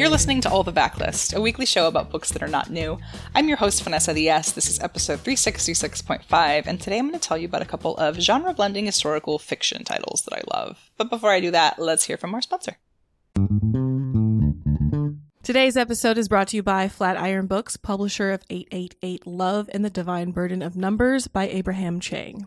You're listening to All the Backlist, a weekly show about books that are not new. I'm your host, Vanessa S. This is episode 366.5, and today I'm going to tell you about a couple of genre blending historical fiction titles that I love. But before I do that, let's hear from our sponsor. Today's episode is brought to you by Flatiron Books, publisher of 888 Love and the Divine Burden of Numbers by Abraham Chang.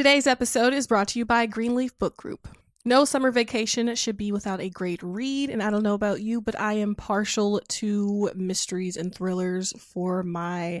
Today's episode is brought to you by Greenleaf Book Group. No summer vacation should be without a great read, and I don't know about you, but I am partial to mysteries and thrillers for my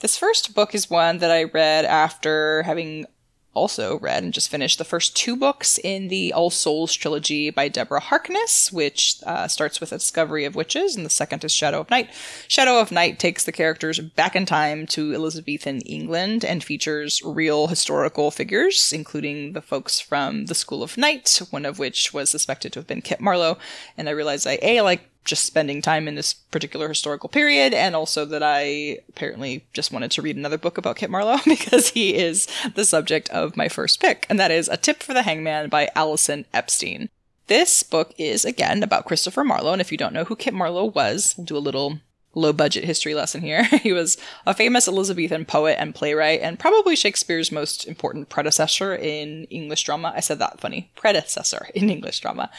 This first book is one that I read after having also read and just finished the first two books in the All Souls trilogy by Deborah Harkness, which uh, starts with a discovery of witches, and the second is Shadow of Night. Shadow of Night takes the characters back in time to Elizabethan England and features real historical figures, including the folks from the School of Night, one of which was suspected to have been Kit Marlowe. And I realized I a like just spending time in this particular historical period, and also that I apparently just wanted to read another book about Kit Marlowe because he is the subject of my first pick, and that is A Tip for the Hangman by Allison Epstein. This book is, again, about Christopher Marlowe, and if you don't know who Kit Marlowe was, we'll do a little low budget history lesson here. he was a famous Elizabethan poet and playwright, and probably Shakespeare's most important predecessor in English drama. I said that funny. Predecessor in English drama.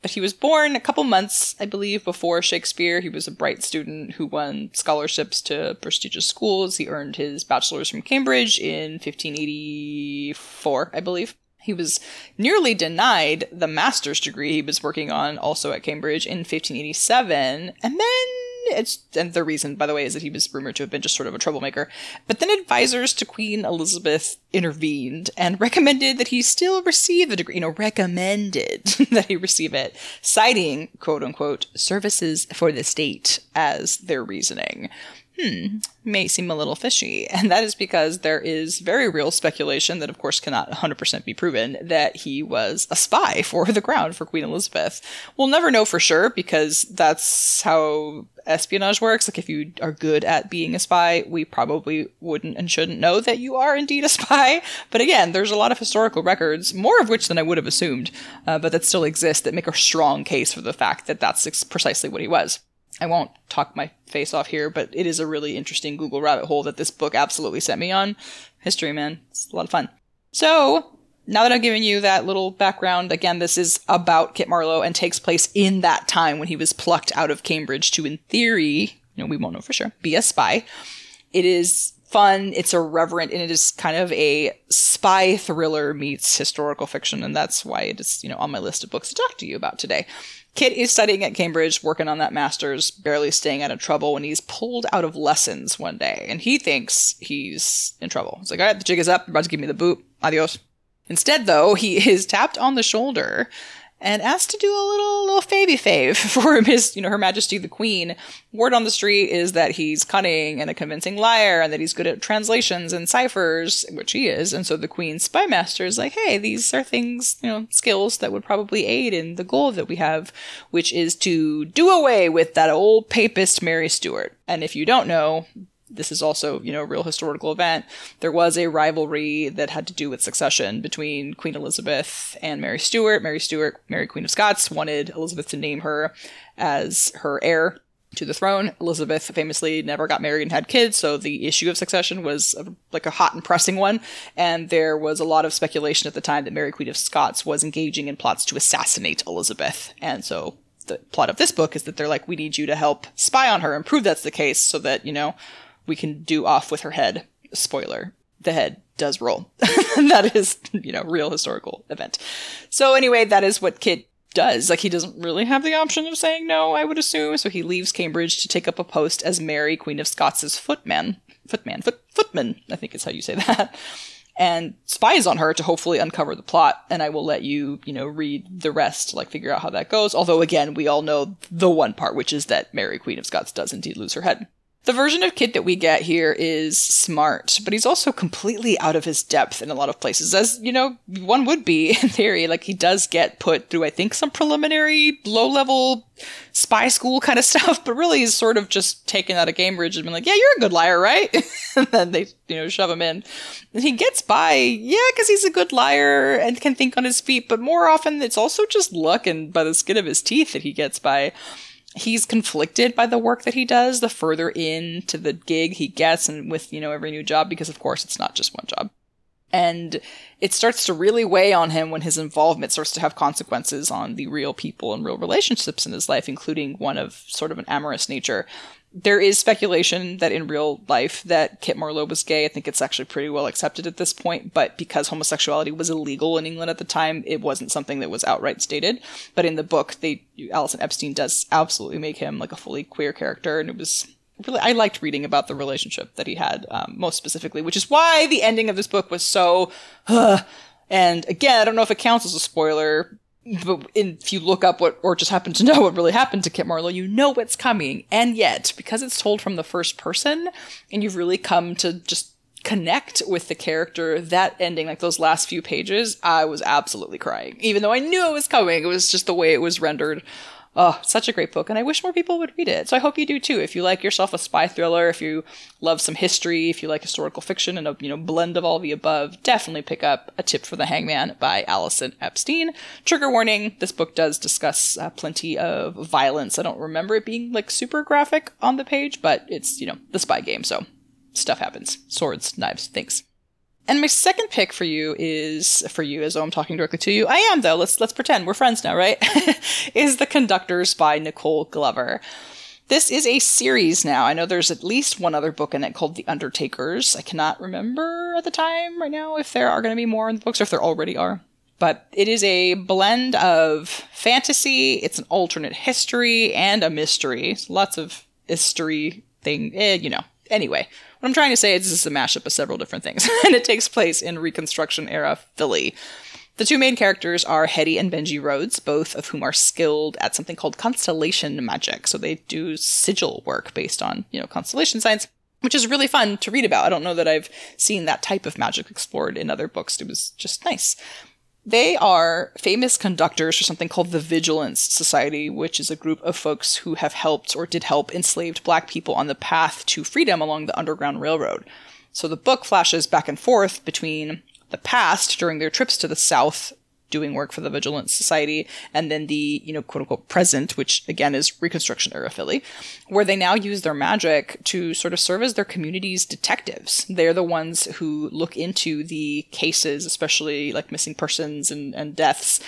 But he was born a couple months, I believe, before Shakespeare. He was a bright student who won scholarships to prestigious schools. He earned his bachelor's from Cambridge in 1584, I believe. He was nearly denied the master's degree he was working on also at Cambridge in 1587, and then it's and the reason, by the way, is that he was rumored to have been just sort of a troublemaker. But then advisors to Queen Elizabeth intervened and recommended that he still receive the degree. You know, recommended that he receive it, citing quote unquote services for the state as their reasoning hmm, may seem a little fishy. And that is because there is very real speculation that, of course, cannot 100% be proven that he was a spy for the crown for Queen Elizabeth. We'll never know for sure because that's how espionage works. Like, if you are good at being a spy, we probably wouldn't and shouldn't know that you are indeed a spy. But again, there's a lot of historical records, more of which than I would have assumed, uh, but that still exist that make a strong case for the fact that that's precisely what he was. I won't talk my face off here, but it is a really interesting Google rabbit hole that this book absolutely sent me on. History, man. It's a lot of fun. So, now that I've given you that little background, again, this is about Kit Marlowe and takes place in that time when he was plucked out of Cambridge to, in theory, you know, we won't know for sure, be a spy. It is fun, it's irreverent, and it is kind of a spy thriller meets historical fiction, and that's why it is, you know, on my list of books to talk to you about today. Kit is studying at Cambridge, working on that master's, barely staying out of trouble when he's pulled out of lessons one day, and he thinks he's in trouble. He's like, all right, the jig is up, you're about to give me the boot. Adios. Instead, though, he is tapped on the shoulder and asked to do a little little favy fave for his, you know, Her Majesty the Queen. Word on the street is that he's cunning and a convincing liar, and that he's good at translations and ciphers, which he is. And so the Queen's spy master is like, "Hey, these are things, you know, skills that would probably aid in the goal that we have, which is to do away with that old papist Mary Stuart." And if you don't know, this is also, you know, a real historical event. There was a rivalry that had to do with succession between Queen Elizabeth and Mary Stuart. Mary Stuart, Mary Queen of Scots, wanted Elizabeth to name her as her heir to the throne. Elizabeth famously never got married and had kids, so the issue of succession was a, like a hot and pressing one. And there was a lot of speculation at the time that Mary Queen of Scots was engaging in plots to assassinate Elizabeth. And so the plot of this book is that they're like, we need you to help spy on her and prove that's the case so that, you know, we can do off with her head. Spoiler, the head does roll. that is, you know, real historical event. So anyway, that is what Kit does. Like he doesn't really have the option of saying no, I would assume. So he leaves Cambridge to take up a post as Mary, Queen of Scots' footman. Footman. Foot, footman, I think is how you say that. And spies on her to hopefully uncover the plot. And I will let you, you know, read the rest, like figure out how that goes. Although again, we all know the one part, which is that Mary, Queen of Scots does indeed lose her head. The version of Kit that we get here is smart, but he's also completely out of his depth in a lot of places, as, you know, one would be in theory. Like, he does get put through, I think, some preliminary low level spy school kind of stuff, but really he's sort of just taken out of Cambridge and been like, yeah, you're a good liar, right? and then they, you know, shove him in. And he gets by, yeah, because he's a good liar and can think on his feet, but more often it's also just luck and by the skin of his teeth that he gets by he's conflicted by the work that he does the further into the gig he gets and with, you know, every new job, because of course it's not just one job. And it starts to really weigh on him when his involvement starts to have consequences on the real people and real relationships in his life, including one of sort of an amorous nature there is speculation that in real life that Kit Marlowe was gay. I think it's actually pretty well accepted at this point, but because homosexuality was illegal in England at the time, it wasn't something that was outright stated. But in the book, they Allison Epstein does absolutely make him like a fully queer character, and it was really I liked reading about the relationship that he had um, most specifically, which is why the ending of this book was so. Uh, and again, I don't know if it counts as a spoiler, but if you look up what, or just happen to know what really happened to Kit Marlowe, you know what's coming. And yet, because it's told from the first person, and you've really come to just connect with the character, that ending, like those last few pages, I was absolutely crying. Even though I knew it was coming, it was just the way it was rendered Oh, such a great book, and I wish more people would read it. So I hope you do too. If you like yourself a spy thriller, if you love some history, if you like historical fiction and a you know blend of all the above, definitely pick up A Tip for the Hangman by Allison Epstein. Trigger warning: this book does discuss uh, plenty of violence. I don't remember it being like super graphic on the page, but it's you know the spy game, so stuff happens. Swords, knives, things. And my second pick for you is for you as though I'm talking directly to you. I am though. Let's let's pretend we're friends now, right? is The Conductors by Nicole Glover. This is a series now. I know there's at least one other book in it called The Undertakers. I cannot remember at the time right now if there are going to be more in the books or if there already are. But it is a blend of fantasy, it's an alternate history, and a mystery. Lots of history thing, eh, you know. Anyway, what I'm trying to say is this is a mashup of several different things, and it takes place in Reconstruction era Philly. The two main characters are Hetty and Benji Rhodes, both of whom are skilled at something called constellation magic. So they do sigil work based on, you know, constellation science, which is really fun to read about. I don't know that I've seen that type of magic explored in other books. It was just nice. They are famous conductors for something called the Vigilance Society, which is a group of folks who have helped or did help enslaved black people on the path to freedom along the Underground Railroad. So the book flashes back and forth between the past during their trips to the South doing work for the Vigilance Society, and then the, you know, quote unquote present, which again is Reconstruction era Philly, where they now use their magic to sort of serve as their community's detectives. They're the ones who look into the cases, especially like missing persons and, and deaths,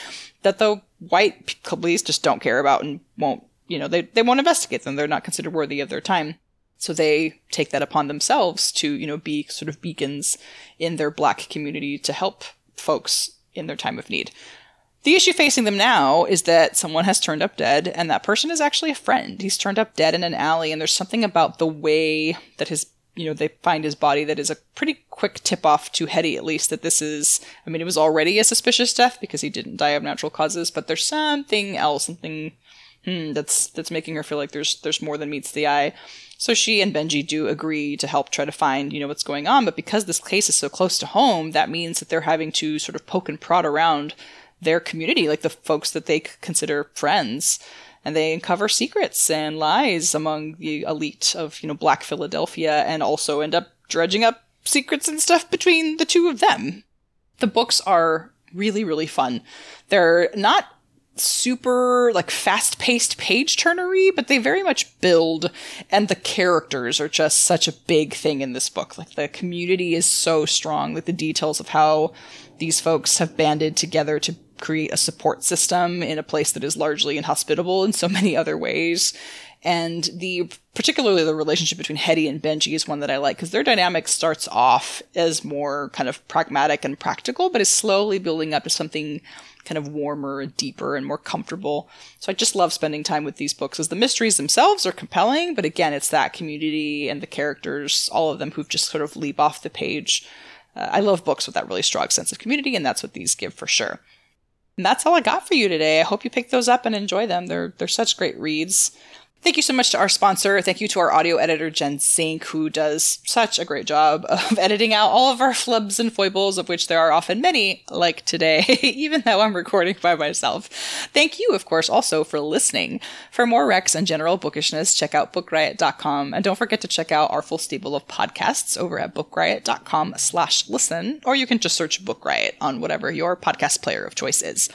that the white police just don't care about and won't, you know, they, they won't investigate them. They're not considered worthy of their time. So they take that upon themselves to, you know, be sort of beacons in their black community to help folks in their time of need. The issue facing them now is that someone has turned up dead, and that person is actually a friend. He's turned up dead in an alley, and there's something about the way that his you know, they find his body that is a pretty quick tip off to Hetty, at least, that this is, I mean, it was already a suspicious death because he didn't die of natural causes, but there's something else, something hmm, that's that's making her feel like there's there's more than meets the eye. So she and Benji do agree to help try to find, you know, what's going on, but because this case is so close to home, that means that they're having to sort of poke and prod around their community, like the folks that they consider friends and they uncover secrets and lies among the elite of you know Black Philadelphia, and also end up dredging up secrets and stuff between the two of them. The books are really really fun. They're not super like fast paced page turnery, but they very much build and the characters are just such a big thing in this book. Like the community is so strong, like the details of how these folks have banded together to create a support system in a place that is largely inhospitable in so many other ways. And the particularly the relationship between Hetty and Benji is one that I like because their dynamic starts off as more kind of pragmatic and practical, but is slowly building up to something kind of warmer and deeper and more comfortable. So I just love spending time with these books as the mysteries themselves are compelling, but again, it's that community and the characters, all of them who've just sort of leap off the page. Uh, I love books with that really strong sense of community, and that's what these give for sure. And that's all I got for you today. I hope you pick those up and enjoy them. They're they're such great reads. Thank you so much to our sponsor. Thank you to our audio editor, Jen Sink, who does such a great job of editing out all of our flubs and foibles, of which there are often many, like today, even though I'm recording by myself. Thank you, of course, also for listening. For more Rex and general bookishness, check out bookriot.com. And don't forget to check out our full stable of podcasts over at bookriot.com slash listen, or you can just search Book Riot on whatever your podcast player of choice is.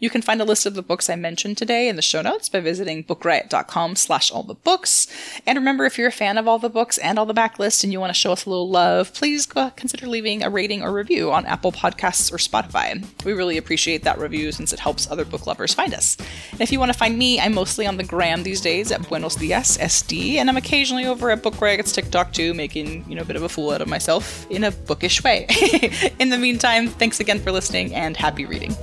You can find a list of the books I mentioned today in the show notes by visiting bookriot.com slash all the books. And remember, if you're a fan of all the books and all the backlist and you want to show us a little love, please consider leaving a rating or review on Apple Podcasts or Spotify. We really appreciate that review since it helps other book lovers find us. And if you want to find me, I'm mostly on the gram these days at Buenos Dias SD, and I'm occasionally over at Book Riot's TikTok too, making, you know, a bit of a fool out of myself in a bookish way. in the meantime, thanks again for listening and happy reading.